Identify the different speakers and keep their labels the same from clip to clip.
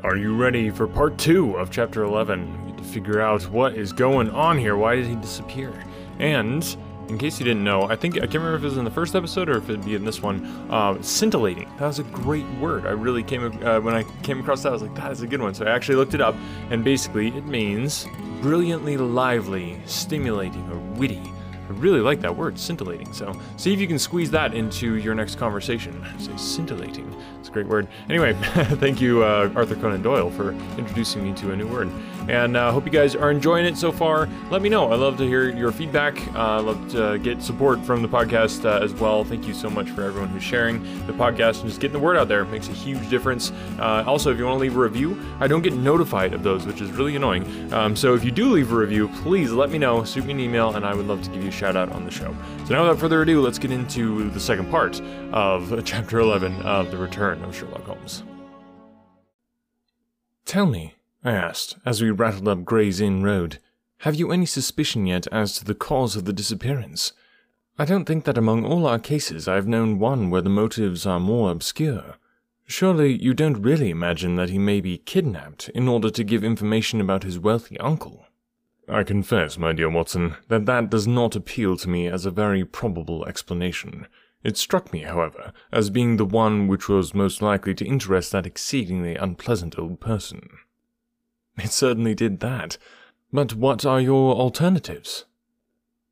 Speaker 1: Are you ready for part two of chapter 11? We get to figure out what is going on here. Why did he disappear? And in case you didn't know, I think I can't remember if it was in the first episode or if it'd be in this one. Uh, scintillating. That was a great word. I really came uh, when I came across that. I was like, that is a good one. So I actually looked it up, and basically it means brilliantly lively, stimulating, or witty. I really like that word, scintillating. So see if you can squeeze that into your next conversation. Say scintillating. It's a great word. Anyway, thank you, uh, Arthur Conan Doyle, for introducing me to a new word. And I uh, hope you guys are enjoying it so far. Let me know. I love to hear your feedback. I uh, love to get support from the podcast uh, as well. Thank you so much for everyone who's sharing the podcast and just getting the word out there. It makes a huge difference. Uh, also, if you want to leave a review, I don't get notified of those, which is really annoying. Um, so if you do leave a review, please let me know. Shoot me an email, and I would love to give you shout out on the show. So now, without further ado, let's get into the second part of chapter 11 of The Return of Sherlock Holmes. Tell me, I asked, as we rattled up Gray's Inn Road, have you any suspicion yet as to the cause of the disappearance? I don't think that among all our cases I have known one where the motives are more obscure. Surely you don't really imagine that he may be kidnapped in order to give information about his wealthy uncle? I confess, my dear Watson, that that does not appeal to me as a very probable explanation. It struck me, however, as being the one which was most likely to interest that exceedingly unpleasant old person. It certainly did that. But what are your alternatives?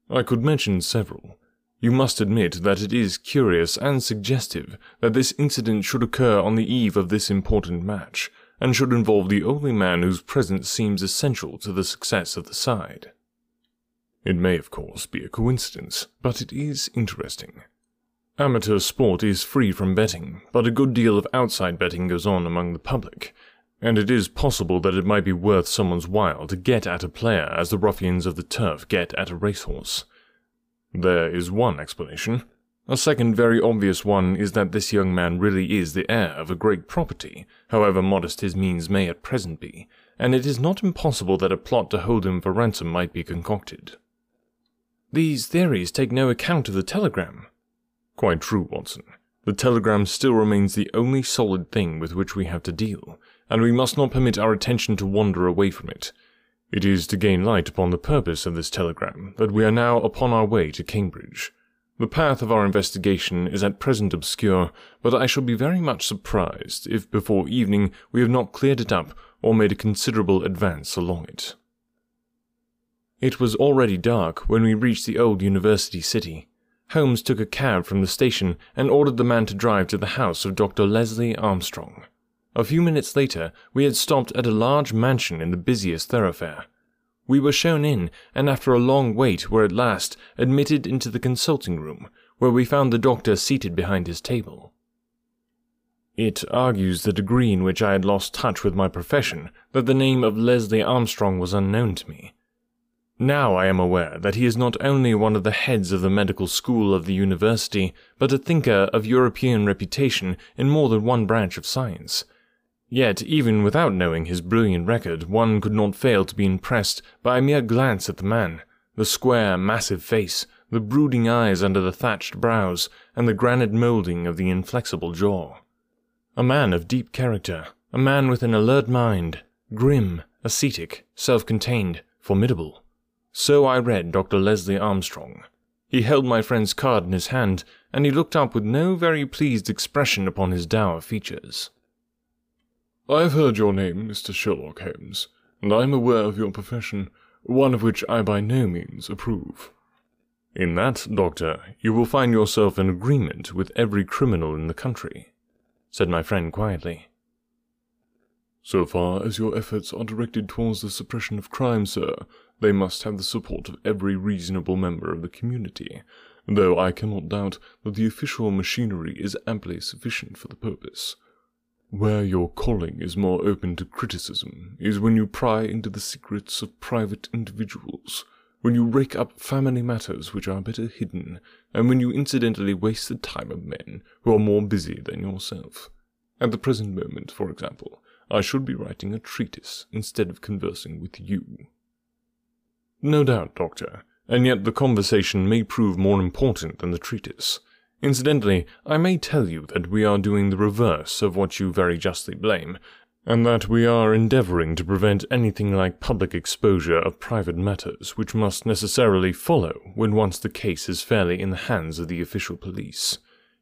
Speaker 1: I could mention several. You must admit that it is curious and suggestive that this incident should occur on the eve of this important match, and should involve the only man whose presence seems essential to the success of the side. It may, of course, be a coincidence, but it is interesting. Amateur sport is free from betting, but a good deal of outside betting goes on among the public, and it is possible that it might be worth someone's while to get at a player as the ruffians of the turf get at a racehorse. There is one explanation. A second very obvious one is that this young man really is the heir of a great property, however modest his means may at present be, and it is not impossible that a plot to hold him for ransom might be concocted. These theories take no account of the telegram, Quite true, Watson. The telegram still remains the only solid thing with which we have to deal, and we must not permit our attention to wander away from it. It is to gain light upon the purpose of this telegram that we are now upon our way to Cambridge. The path of our investigation is at present obscure, but I shall be very much surprised if before evening we have not cleared it up or made a considerable advance along it. It was already dark when we reached the old university city. Holmes took a cab from the station and ordered the man to drive to the house of Dr. Leslie Armstrong. A few minutes later, we had stopped at a large mansion in the busiest thoroughfare. We were shown in, and after a long wait were at last admitted into the consulting room, where we found the doctor seated behind his table. It argues the degree in which I had lost touch with my profession that the name of Leslie Armstrong was unknown to me. Now I am aware that he is not only one of the heads of the medical school of the university, but a thinker of European reputation in more than one branch of science. Yet, even without knowing his brilliant record, one could not fail to be impressed by a mere glance at the man, the square, massive face, the brooding eyes under the thatched brows, and the granite moulding of the inflexible jaw. A man of deep character, a man with an alert mind, grim, ascetic, self-contained, formidable. So I read Dr. Leslie Armstrong. He held my friend's card in his hand, and he looked up with no very pleased expression upon his dour features.
Speaker 2: I have heard your name, Mr. Sherlock Holmes, and I am aware of your profession, one of which I by no means approve.
Speaker 1: In that, Doctor, you will find yourself in agreement with every criminal in the country, said my friend quietly.
Speaker 2: So far as your efforts are directed towards the suppression of crime, sir, they must have the support of every reasonable member of the community, though I cannot doubt that the official machinery is amply sufficient for the purpose. Where your calling is more open to criticism is when you pry into the secrets of private individuals, when you rake up family matters which are better hidden, and when you incidentally waste the time of men who are more busy than yourself. At the present moment, for example, I should be writing a treatise instead of conversing with you.
Speaker 1: No doubt, Doctor, and yet the conversation may prove more important than the treatise. Incidentally, I may tell you that we are doing the reverse of what you very justly blame. and that we are endeavouring to prevent anything like public exposure of private matters which must necessarily follow when once the case is fairly in the hands of the official police.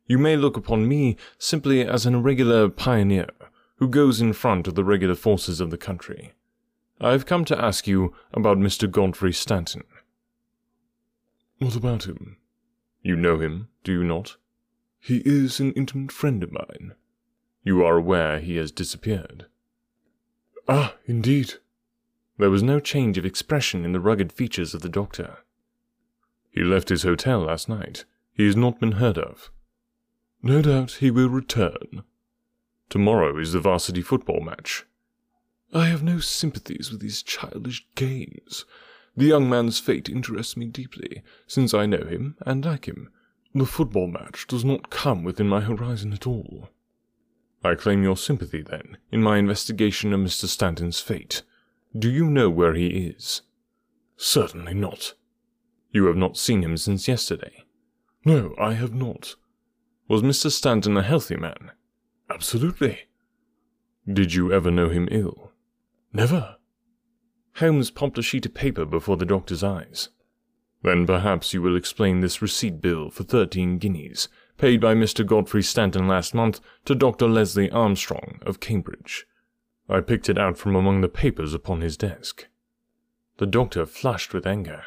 Speaker 1: You may look upon me simply as an irregular pioneer who goes in front of the regular forces of the country. I've come to ask you about Mr. Godfrey Stanton.
Speaker 2: What about him?
Speaker 1: You know him, do you not?
Speaker 2: He is an intimate friend of mine.
Speaker 1: You are aware he has disappeared?
Speaker 2: Ah, indeed.
Speaker 1: There was no change of expression in the rugged features of the doctor.
Speaker 2: He left his hotel last night. He has not been heard of.
Speaker 1: No doubt he will return. Tomorrow is the varsity football match.
Speaker 2: I have no sympathies with these childish games. The young man's fate interests me deeply, since I know him and like him. The football match does not come within my horizon at all.
Speaker 1: I claim your sympathy, then, in my investigation of Mr. Stanton's fate. Do you know where he is?
Speaker 2: Certainly not.
Speaker 1: You have not seen him since yesterday?
Speaker 2: No, I have not.
Speaker 1: Was Mr. Stanton a healthy man?
Speaker 2: Absolutely.
Speaker 1: Did you ever know him ill?
Speaker 2: Never.
Speaker 1: Holmes popped a sheet of paper before the doctor's eyes. Then perhaps you will explain this receipt bill for thirteen guineas, paid by Mr. Godfrey Stanton last month to Dr. Leslie Armstrong of Cambridge. I picked it out from among the papers upon his desk. The doctor flushed with anger.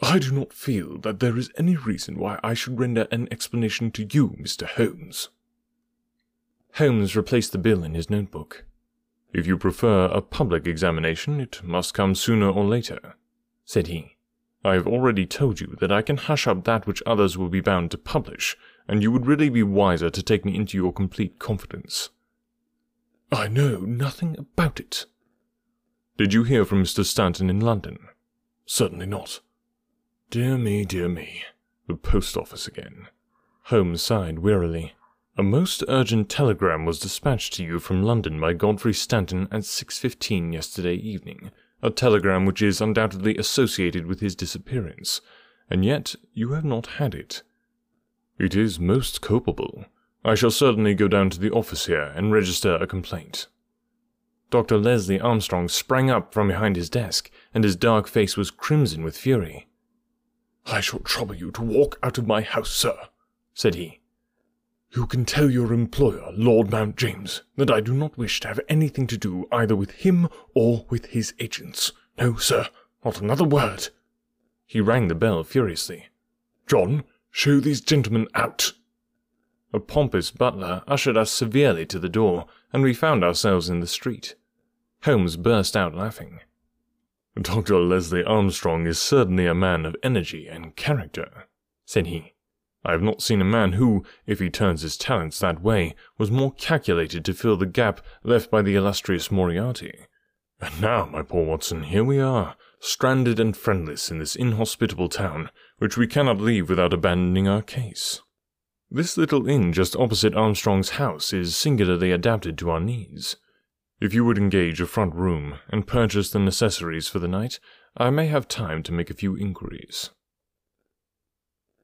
Speaker 2: I do not feel that there is any reason why I should render an explanation to you, Mr. Holmes.
Speaker 1: Holmes replaced the bill in his notebook. If you prefer a public examination, it must come sooner or later, said he. I have already told you that I can hush up that which others will be bound to publish, and you would really be wiser to take me into your complete confidence.
Speaker 2: I know nothing about it.
Speaker 1: Did you hear from Mr. Stanton in London?
Speaker 2: Certainly not. Dear me, dear me.
Speaker 1: The post office again. Holmes sighed wearily. A most urgent telegram was dispatched to you from London by Godfrey Stanton at 6.15 yesterday evening, a telegram which is undoubtedly associated with his disappearance, and yet you have not had it. It is most culpable. I shall certainly go down to the office here and register a complaint. Dr. Leslie Armstrong sprang up from behind his desk, and his dark face was crimson with fury.
Speaker 2: I shall trouble you to walk out of my house, sir, said he.
Speaker 1: You can tell your employer, Lord Mount James, that I do not wish to have anything to do either with him or with his agents. No, sir, not another word. He rang the bell furiously.
Speaker 2: John, show these gentlemen out.
Speaker 1: A pompous butler ushered us severely to the door, and we found ourselves in the street. Holmes burst out laughing.
Speaker 2: Dr. Leslie Armstrong is certainly a man of energy and character, said he.
Speaker 1: I have not seen a man who, if he turns his talents that way, was more calculated to fill the gap left by the illustrious Moriarty. And now, my poor Watson, here we are, stranded and friendless in this inhospitable town, which we cannot leave without abandoning our case. This little inn just opposite Armstrong's house is singularly adapted to our needs. If you would engage a front room and purchase the necessaries for the night, I may have time to make a few inquiries.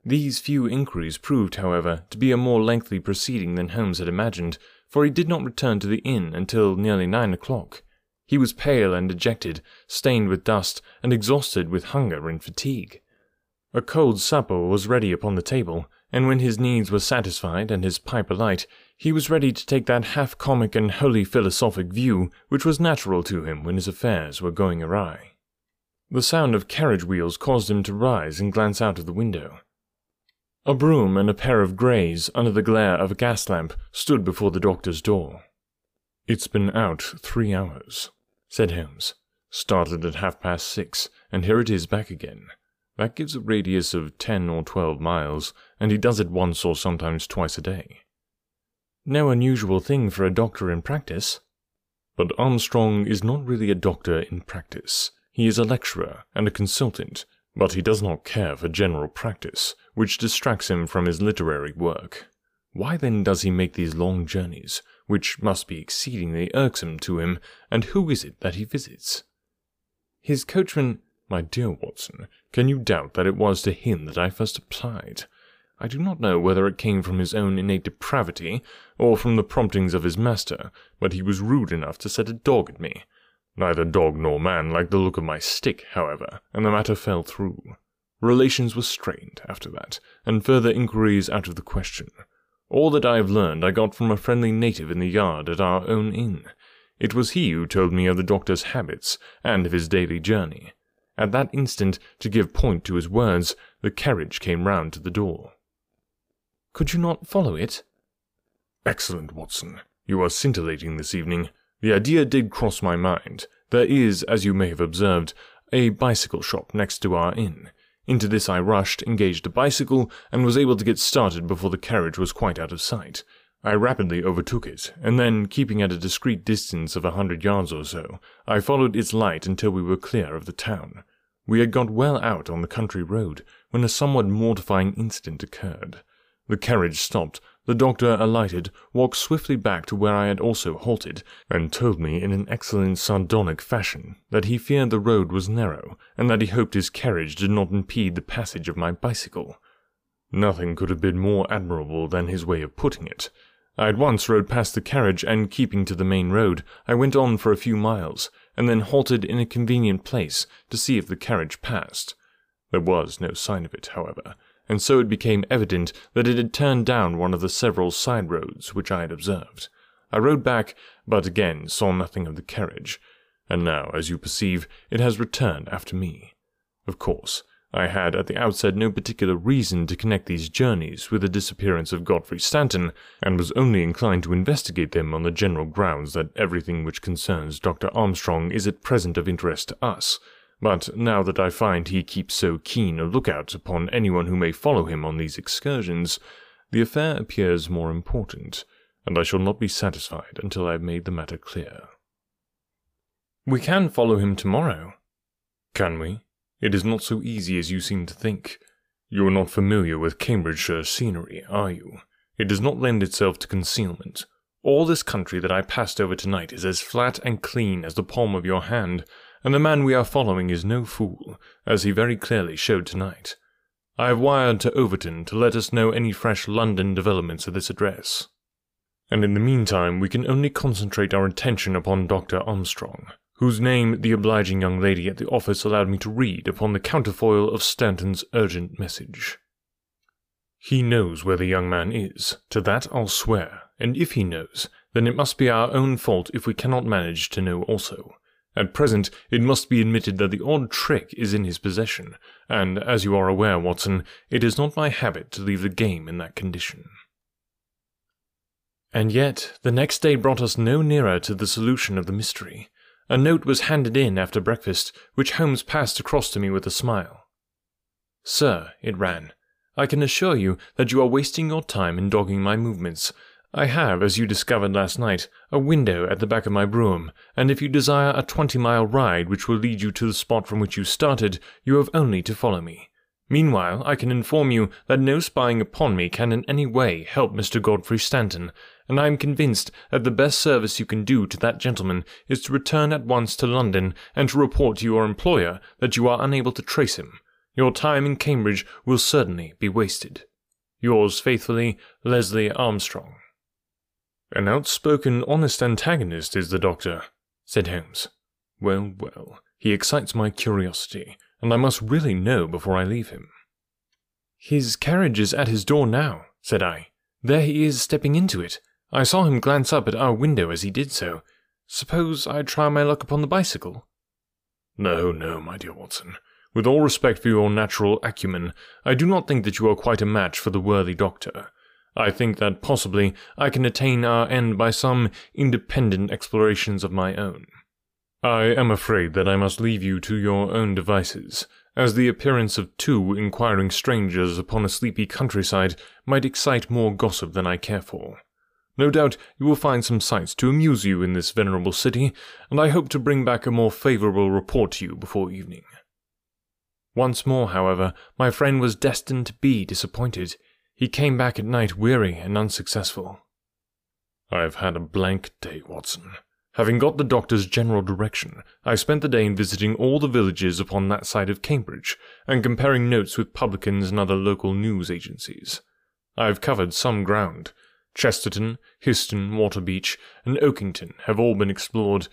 Speaker 1: These few inquiries proved, however, to be a more lengthy proceeding than Holmes had imagined, for he did not return to the inn until nearly nine o'clock. He was pale and dejected, stained with dust, and exhausted with hunger and fatigue. A cold supper was ready upon the table, and when his needs were satisfied and his pipe alight, he was ready to take that half comic and wholly philosophic view which was natural to him when his affairs were going awry. The sound of carriage wheels caused him to rise and glance out of the window. A brougham and a pair of greys, under the glare of a gas lamp, stood before the doctor's door. It's been out three hours, said Holmes. Started at half past six, and here it is back again. That gives a radius of ten or twelve miles, and he does it once or sometimes twice a day. No unusual thing for a doctor in practice. But Armstrong is not really a doctor in practice. He is a lecturer and a consultant, but he does not care for general practice, which distracts him from his literary work. Why then does he make these long journeys, which must be exceedingly irksome to him, and who is it that he visits? His coachman, my dear Watson, can you doubt that it was to him that I first applied? I do not know whether it came from his own innate depravity or from the promptings of his master, but he was rude enough to set a dog at me. Neither dog nor man liked the look of my stick, however, and the matter fell through. Relations were strained after that, and further inquiries out of the question. All that I have learned I got from a friendly native in the yard at our own inn. It was he who told me of the doctor's habits and of his daily journey. At that instant, to give point to his words, the carriage came round to the door. Could you not follow it?
Speaker 2: Excellent, Watson. You are scintillating this evening. The idea did cross my mind. There is, as you may have observed, a bicycle shop next to our inn. Into this I rushed, engaged a bicycle, and was able to get started before the carriage was quite out of sight. I rapidly overtook it, and then, keeping at a discreet distance of a hundred yards or so, I followed its light until we were clear of the town. We had got well out on the country road when a somewhat mortifying incident occurred. The carriage stopped, the doctor alighted, walked swiftly back to where I had also halted, and told me in an excellent sardonic fashion that he feared the road was narrow, and that he hoped his carriage did not impede the passage of my bicycle. Nothing could have been more admirable than his way of putting it. I at once rode past the carriage, and keeping to the main road, I went on for a few miles, and then halted in a convenient place to see if the carriage passed. There was no sign of it, however, and so it became evident that it had turned down one of the several side roads which I had observed. I rode back, but again saw nothing of the carriage, and now, as you perceive, it has returned after me. Of course, I had at the outset no particular reason to connect these journeys with the disappearance of Godfrey Stanton, and was only inclined to investigate them on the general grounds that everything which concerns Dr. Armstrong is at present of interest to us, but now that I find he keeps so keen a lookout upon anyone who may follow him on these excursions, the affair appears more important, and I shall not be satisfied until I have made the matter clear.
Speaker 1: We can follow him tomorrow.
Speaker 2: Can we? It is not so easy as you seem to think. You are not familiar with Cambridgeshire scenery, are you? It does not lend itself to concealment. All this country that I passed over tonight is as flat and clean as the palm of your hand, and the man we are following is no fool, as he very clearly showed tonight. I have wired to Overton to let us know any fresh London developments of this address. And in the meantime, we can only concentrate our attention upon Dr. Armstrong, whose name the obliging young lady at the office allowed me to read upon the counterfoil of Stanton's urgent message. He knows where the young man is, to that I'll swear, and if he knows, then it must be our own fault if we cannot manage to know also. At present, it must be admitted that the odd trick is in his possession, and, as you are aware, Watson, it is not my habit to leave the game in that condition.
Speaker 1: And yet, the next day brought us no nearer to the solution of the mystery. A note was handed in after breakfast, which Holmes passed across to me with a smile. Sir, it ran, I can assure you that you are wasting your time in dogging my movements. I have, as you discovered last night, a window at the back of my brougham, and if you desire a twenty mile ride which will lead you to the spot from which you started, you have only to follow me. Meanwhile, I can inform you that no spying upon me can in any way help Mr. Godfrey Stanton, and I am convinced that the best service you can do to that gentleman is to return at once to London and to report to your employer that you are unable to trace him. Your time in Cambridge will certainly be wasted. Yours faithfully, Leslie Armstrong.
Speaker 2: An outspoken, honest antagonist is the doctor, said Holmes. Well, well, he excites my curiosity, and I must really know before I leave him.
Speaker 1: His carriage is at his door now, said I. There he is stepping into it. I saw him glance up at our window as he did so. Suppose I try my luck upon the bicycle?
Speaker 2: No, no, my dear Watson. With all respect for your natural acumen, I do not think that you are quite a match for the worthy doctor. I think that possibly I can attain our end by some independent explorations of my own. I am afraid that I must leave you to your own devices, as the appearance of two inquiring strangers upon a sleepy countryside might excite more gossip than I care for. No doubt you will find some sights to amuse you in this venerable city, and I hope to bring back a more favourable report to you before evening.
Speaker 1: Once more, however, my friend was destined to be disappointed. He came back at night weary and unsuccessful.
Speaker 2: I have had a blank day, Watson.
Speaker 1: Having got the doctor's general direction, I spent the day in visiting all the villages upon that side of Cambridge and comparing notes with publicans and other local news agencies. I have covered some ground. Chesterton, Histon, Waterbeach, and Oakington have all been explored,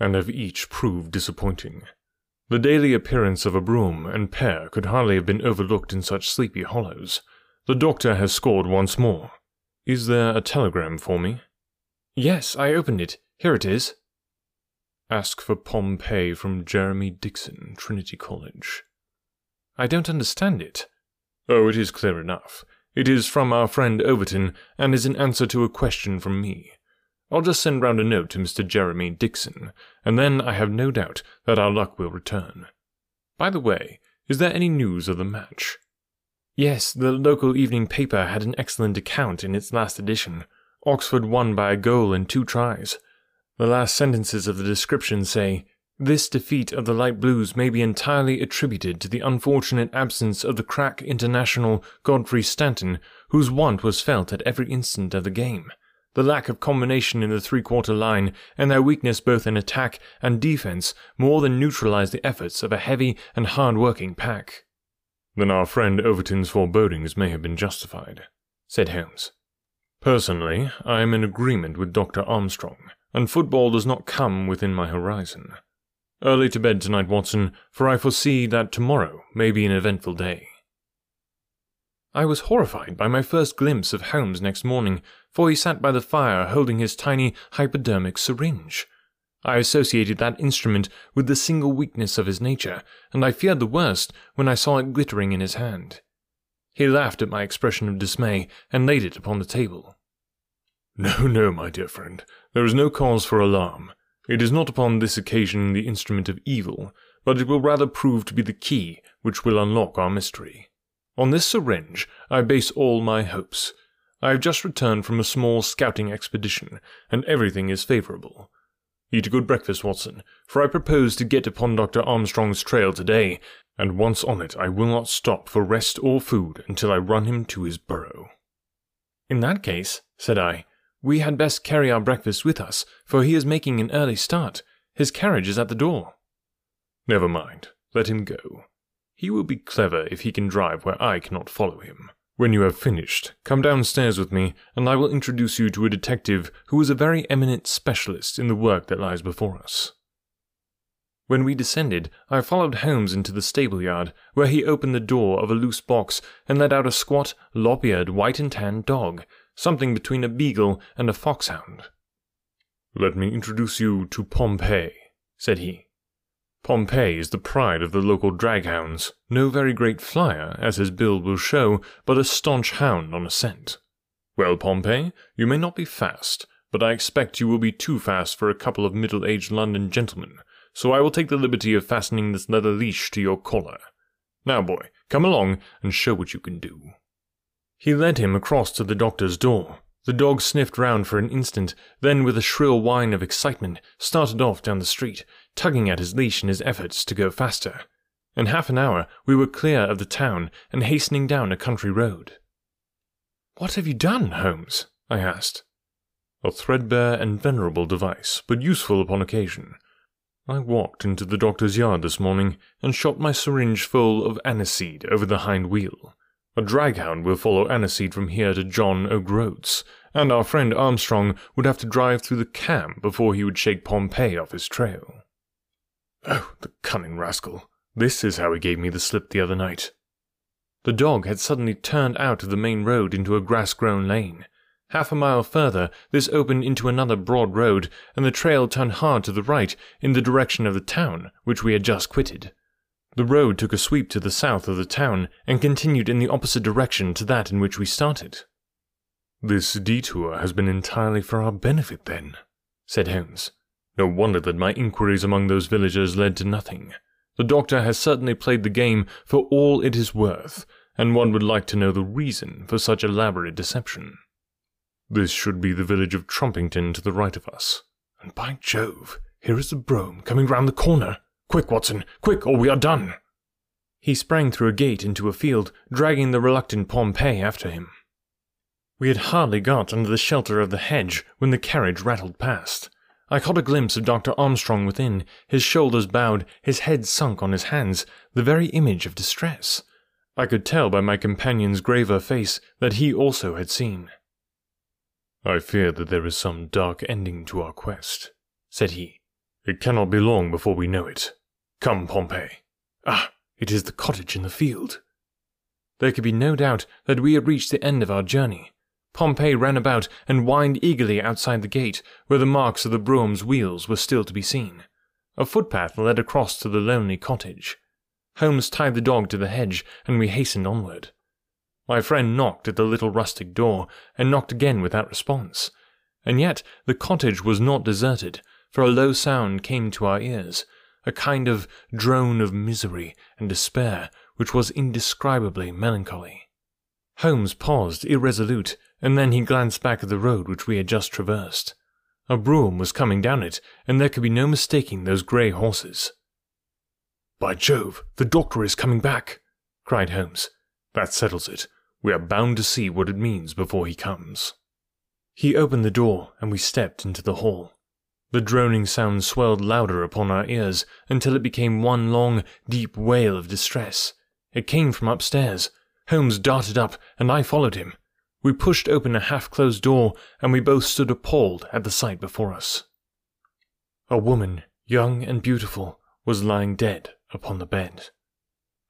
Speaker 1: and have each proved disappointing. The daily appearance of a brougham and pair could hardly have been overlooked in such sleepy hollows. The doctor has scored once more. Is there a telegram for me? Yes, I opened it. Here it is. Ask for Pompey from Jeremy Dixon, Trinity College. I don't understand it. Oh, it is clear enough. It is from our friend Overton, and is in answer to a question from me. I'll just send round a note to Mr. Jeremy Dixon, and then I have no doubt that our luck will return. By the way, is there any news of the match? Yes, the local evening paper had an excellent account in its last edition. Oxford won by a goal in two tries. The last sentences of the description say, This defeat of the Light Blues may be entirely attributed to the unfortunate absence of the crack international Godfrey Stanton, whose want was felt at every instant of the game. The lack of combination in the three quarter line and their weakness both in attack and defense more than neutralized the efforts of a heavy and hard working pack. Then our friend Overton's forebodings may have been justified, said Holmes. Personally, I am in agreement with Dr. Armstrong and football does not come within my horizon. Early to bed tonight, Watson, for I foresee that tomorrow may be an eventful day. I was horrified by my first glimpse of Holmes next morning, for he sat by the fire holding his tiny hypodermic syringe. I associated that instrument with the single weakness of his nature, and I feared the worst when I saw it glittering in his hand. He laughed at my expression of dismay and laid it upon the table.
Speaker 2: No, no, my dear friend, there is no cause for alarm. It is not upon this occasion the instrument of evil, but it will rather prove to be the key which will unlock our mystery. On this syringe I base all my hopes. I have just returned from a small scouting expedition, and everything is favourable. Eat a good breakfast, Watson, for I propose to get upon Dr. Armstrong's trail today, and once on it I will not stop for rest or food until I run him to his burrow.
Speaker 1: In that case, said I, we had best carry our breakfast with us, for he is making an early start. His carriage is at the door.
Speaker 2: Never mind. Let him go. He will be clever if he can drive where I cannot follow him. When you have finished, come downstairs with me, and I will introduce you to a detective who is a very eminent specialist in the work that lies before us.
Speaker 1: When we descended, I followed Holmes into the stable yard, where he opened the door of a loose box and let out a squat, lop-eared, white and tan dog, something between a beagle and a foxhound.
Speaker 2: Let me introduce you to Pompey, said he. Pompey is the pride of the local draghounds, no very great flyer, as his build will show, but a staunch hound on a scent. Well, Pompey, you may not be fast, but I expect you will be too fast for a couple of middle-aged London gentlemen, so I will take the liberty of fastening this leather leash to your collar. Now, boy, come along and show what you can do.
Speaker 1: He led him across to the doctor's door. The dog sniffed round for an instant, then, with a shrill whine of excitement, started off down the street, tugging at his leash in his efforts to go faster. In half an hour, we were clear of the town and hastening down a country road. What have you done, Holmes? I asked.
Speaker 2: A threadbare and venerable device, but useful upon occasion. I walked into the doctor's yard this morning and shot my syringe full of aniseed over the hind wheel. A draghound will follow aniseed from here to John O'Groats, and our friend Armstrong would have to drive through the Cam before he would shake Pompey off his trail. Oh, the cunning rascal. This is how he gave me the slip the other night.
Speaker 1: The dog had suddenly turned out of the main road into a grass grown lane. Half a mile further, this opened into another broad road, and the trail turned hard to the right in the direction of the town, which we had just quitted. The road took a sweep to the south of the town and continued in the opposite direction to that in which we started.
Speaker 2: This detour has been entirely for our benefit, then, said Holmes. No wonder that my inquiries among those villagers led to nothing. The doctor has certainly played the game for all it is worth, and one would like to know the reason for such elaborate deception. This should be the village of Trumpington to the right of us. And by Jove, here is the brougham coming round the corner. Quick, Watson, quick, or we are done.
Speaker 1: He sprang through a gate into a field, dragging the reluctant Pompey after him. We had hardly got under the shelter of the hedge when the carriage rattled past. I caught a glimpse of Dr. Armstrong within, his shoulders bowed, his head sunk on his hands, the very image of distress. I could tell by my companion's graver face that he also had seen.
Speaker 2: I fear that there is some dark ending to our quest, said he. It cannot be long before we know it. Come, Pompey.
Speaker 1: Ah, it is the cottage in the field. There could be no doubt that we had reached the end of our journey. Pompey ran about and whined eagerly outside the gate, where the marks of the brougham's wheels were still to be seen. A footpath led across to the lonely cottage. Holmes tied the dog to the hedge, and we hastened onward. My friend knocked at the little rustic door, and knocked again without response. And yet the cottage was not deserted, for a low sound came to our ears, a kind of drone of misery and despair which was indescribably melancholy. Holmes paused irresolute, and then he glanced back at the road which we had just traversed. A brougham was coming down it, and there could be no mistaking those grey horses.
Speaker 2: By Jove, the doctor is coming back, cried Holmes. That settles it. We are bound to see what it means before he comes.
Speaker 1: He opened the door, and we stepped into the hall. The droning sound swelled louder upon our ears until it became one long, deep wail of distress. It came from upstairs. Holmes darted up, and I followed him. We pushed open a half closed door, and we both stood appalled at the sight before us. A woman, young and beautiful, was lying dead upon the bed.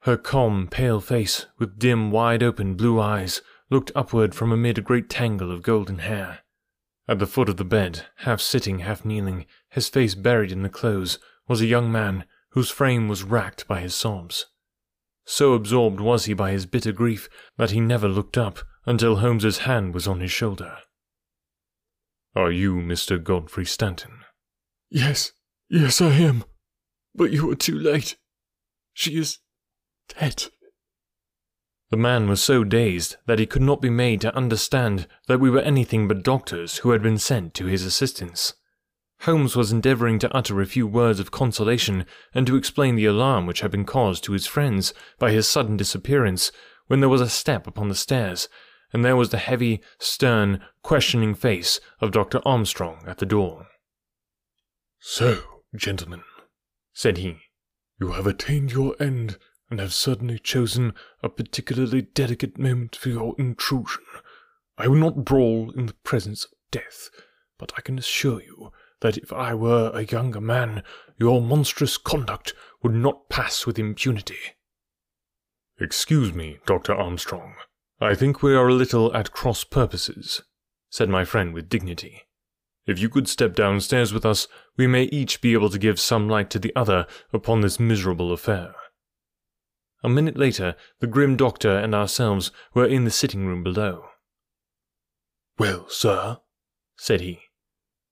Speaker 1: Her calm, pale face, with dim, wide open blue eyes, looked upward from amid a great tangle of golden hair. At the foot of the bed, half sitting, half kneeling, his face buried in the clothes, was a young man whose frame was racked by his sobs. So absorbed was he by his bitter grief that he never looked up until Holmes's hand was on his shoulder.
Speaker 2: Are you Mr. Godfrey Stanton?
Speaker 3: Yes, yes, I am. But you are too late. She is dead.
Speaker 1: The man was so dazed that he could not be made to understand that we were anything but doctors who had been sent to his assistance. Holmes was endeavouring to utter a few words of consolation and to explain the alarm which had been caused to his friends by his sudden disappearance when there was a step upon the stairs and there was the heavy, stern, questioning face of Dr. Armstrong at the door.
Speaker 3: So, gentlemen, said he, you have attained your end and have certainly chosen a particularly delicate moment for your intrusion. I will not brawl in the presence of death, but I can assure you that if I were a younger man, your monstrous conduct would not pass with impunity.
Speaker 2: Excuse me, Dr. Armstrong, I think we are a little at cross purposes, said my friend with dignity. If you could step downstairs with us, we may each be able to give some light to the other upon this miserable affair.
Speaker 1: A minute later, the grim doctor and ourselves were in the sitting room below.
Speaker 3: Well, sir, said he,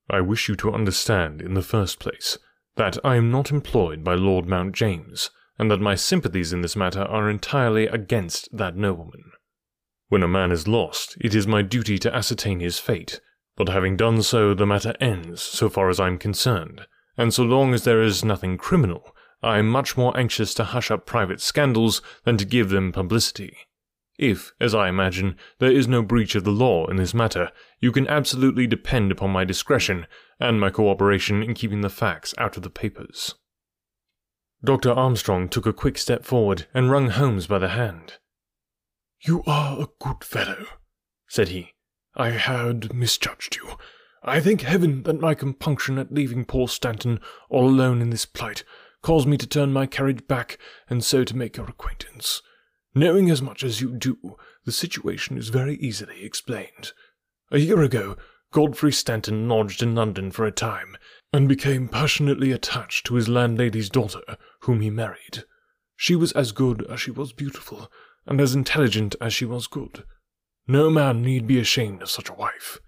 Speaker 2: I wish you to understand, in the first place, that I am not employed by Lord Mount James, and that my sympathies in this matter are entirely against that nobleman. When a man is lost, it is my duty to ascertain his fate, but having done so, the matter ends, so far as I am concerned, and so long as there is nothing criminal, I am much more anxious to hush up private scandals than to give them publicity. If, as I imagine, there is no breach of the law in this matter, you can absolutely depend upon my discretion and my cooperation in keeping the facts out of the papers.
Speaker 1: Dr. Armstrong took a quick step forward and wrung Holmes by the hand.
Speaker 3: You are a good fellow, said he. I had misjudged you. I thank heaven that my compunction at leaving poor Stanton all alone in this plight caused me to turn my carriage back and so to make your acquaintance. Knowing as much as you do, the situation is very easily explained. A year ago, Godfrey Stanton lodged in London for a time, and became passionately attached to his landlady's daughter, whom he married. She was as good as she was beautiful, and as intelligent as she was good. No man need be ashamed of such a wife.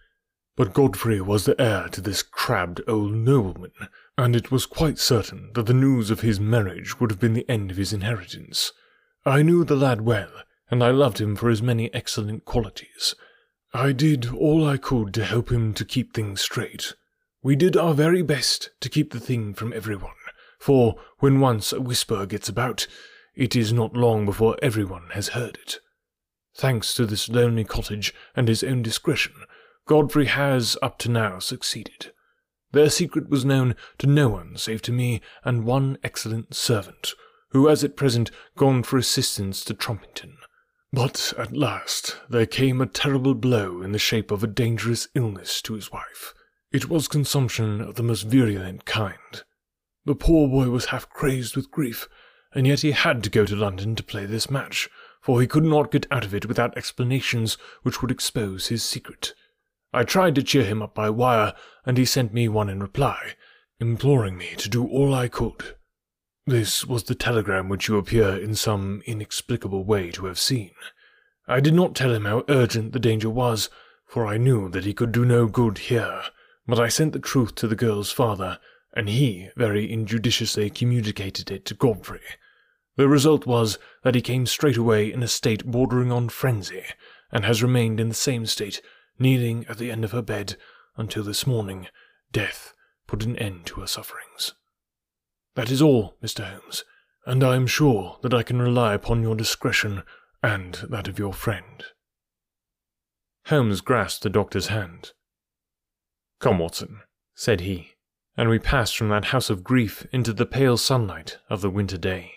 Speaker 3: But Godfrey was the heir to this crabbed old nobleman, and it was quite certain that the news of his marriage would have been the end of his inheritance. I knew the lad well, and I loved him for his many excellent qualities. I did all I could to help him to keep things straight. We did our very best to keep the thing from everyone, for when once a whisper gets about, it is not long before everyone has heard it. Thanks to this lonely cottage and his own discretion, Godfrey has, up to now, succeeded. Their secret was known to no one save to me and one excellent servant, who has at present gone for assistance to Trumpington. But at last there came a terrible blow in the shape of a dangerous illness to his wife. It was consumption of the most virulent kind. The poor boy was half crazed with grief, and yet he had to go to London to play this match, for he could not get out of it without explanations which would expose his secret. I tried to cheer him up by wire, and he sent me one in reply, imploring me to do all I could. This was the telegram which you appear in some inexplicable way to have seen. I did not tell him how urgent the danger was, for I knew that he could do no good here, but I sent the truth to the girl's father, and he very injudiciously communicated it to Godfrey. The result was that he came straight away in a state bordering on frenzy, and has remained in the same state kneeling at the end of her bed until this morning death put an end to her sufferings. That is all, Mr. Holmes, and I am sure that I can rely upon your discretion and that of your friend.
Speaker 1: Holmes grasped the doctor's hand. Come, Watson, said he, and we passed from that house of grief into the pale sunlight of the winter day.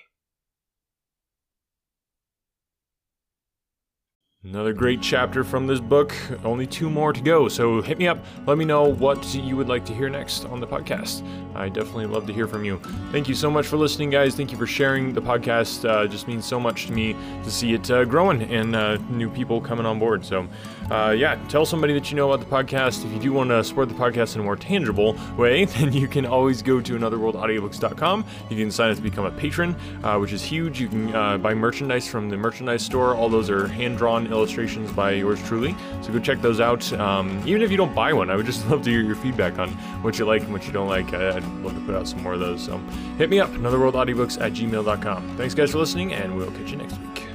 Speaker 1: Another great chapter from this book. Only two more to go. So hit me up. Let me know what you would like to hear next on the podcast. I definitely love to hear from you. Thank you so much for listening, guys. Thank you for sharing the podcast. Uh, just means so much to me to see it uh, growing and uh, new people coming on board. So, uh, yeah, tell somebody that you know about the podcast. If you do want to support the podcast in a more tangible way, then you can always go to anotherworldaudiobooks.com. You can sign up to become a patron, uh, which is huge. You can uh, buy merchandise from the merchandise store. All those are hand drawn illustrations by yours truly. So go check those out. Um, even if you don't buy one, I would just love to hear your feedback on what you like and what you don't like. I, would love to put out some more of those. So hit me up, anotherworldaudiobooks at gmail.com. Thanks guys for listening, and we'll catch you next week.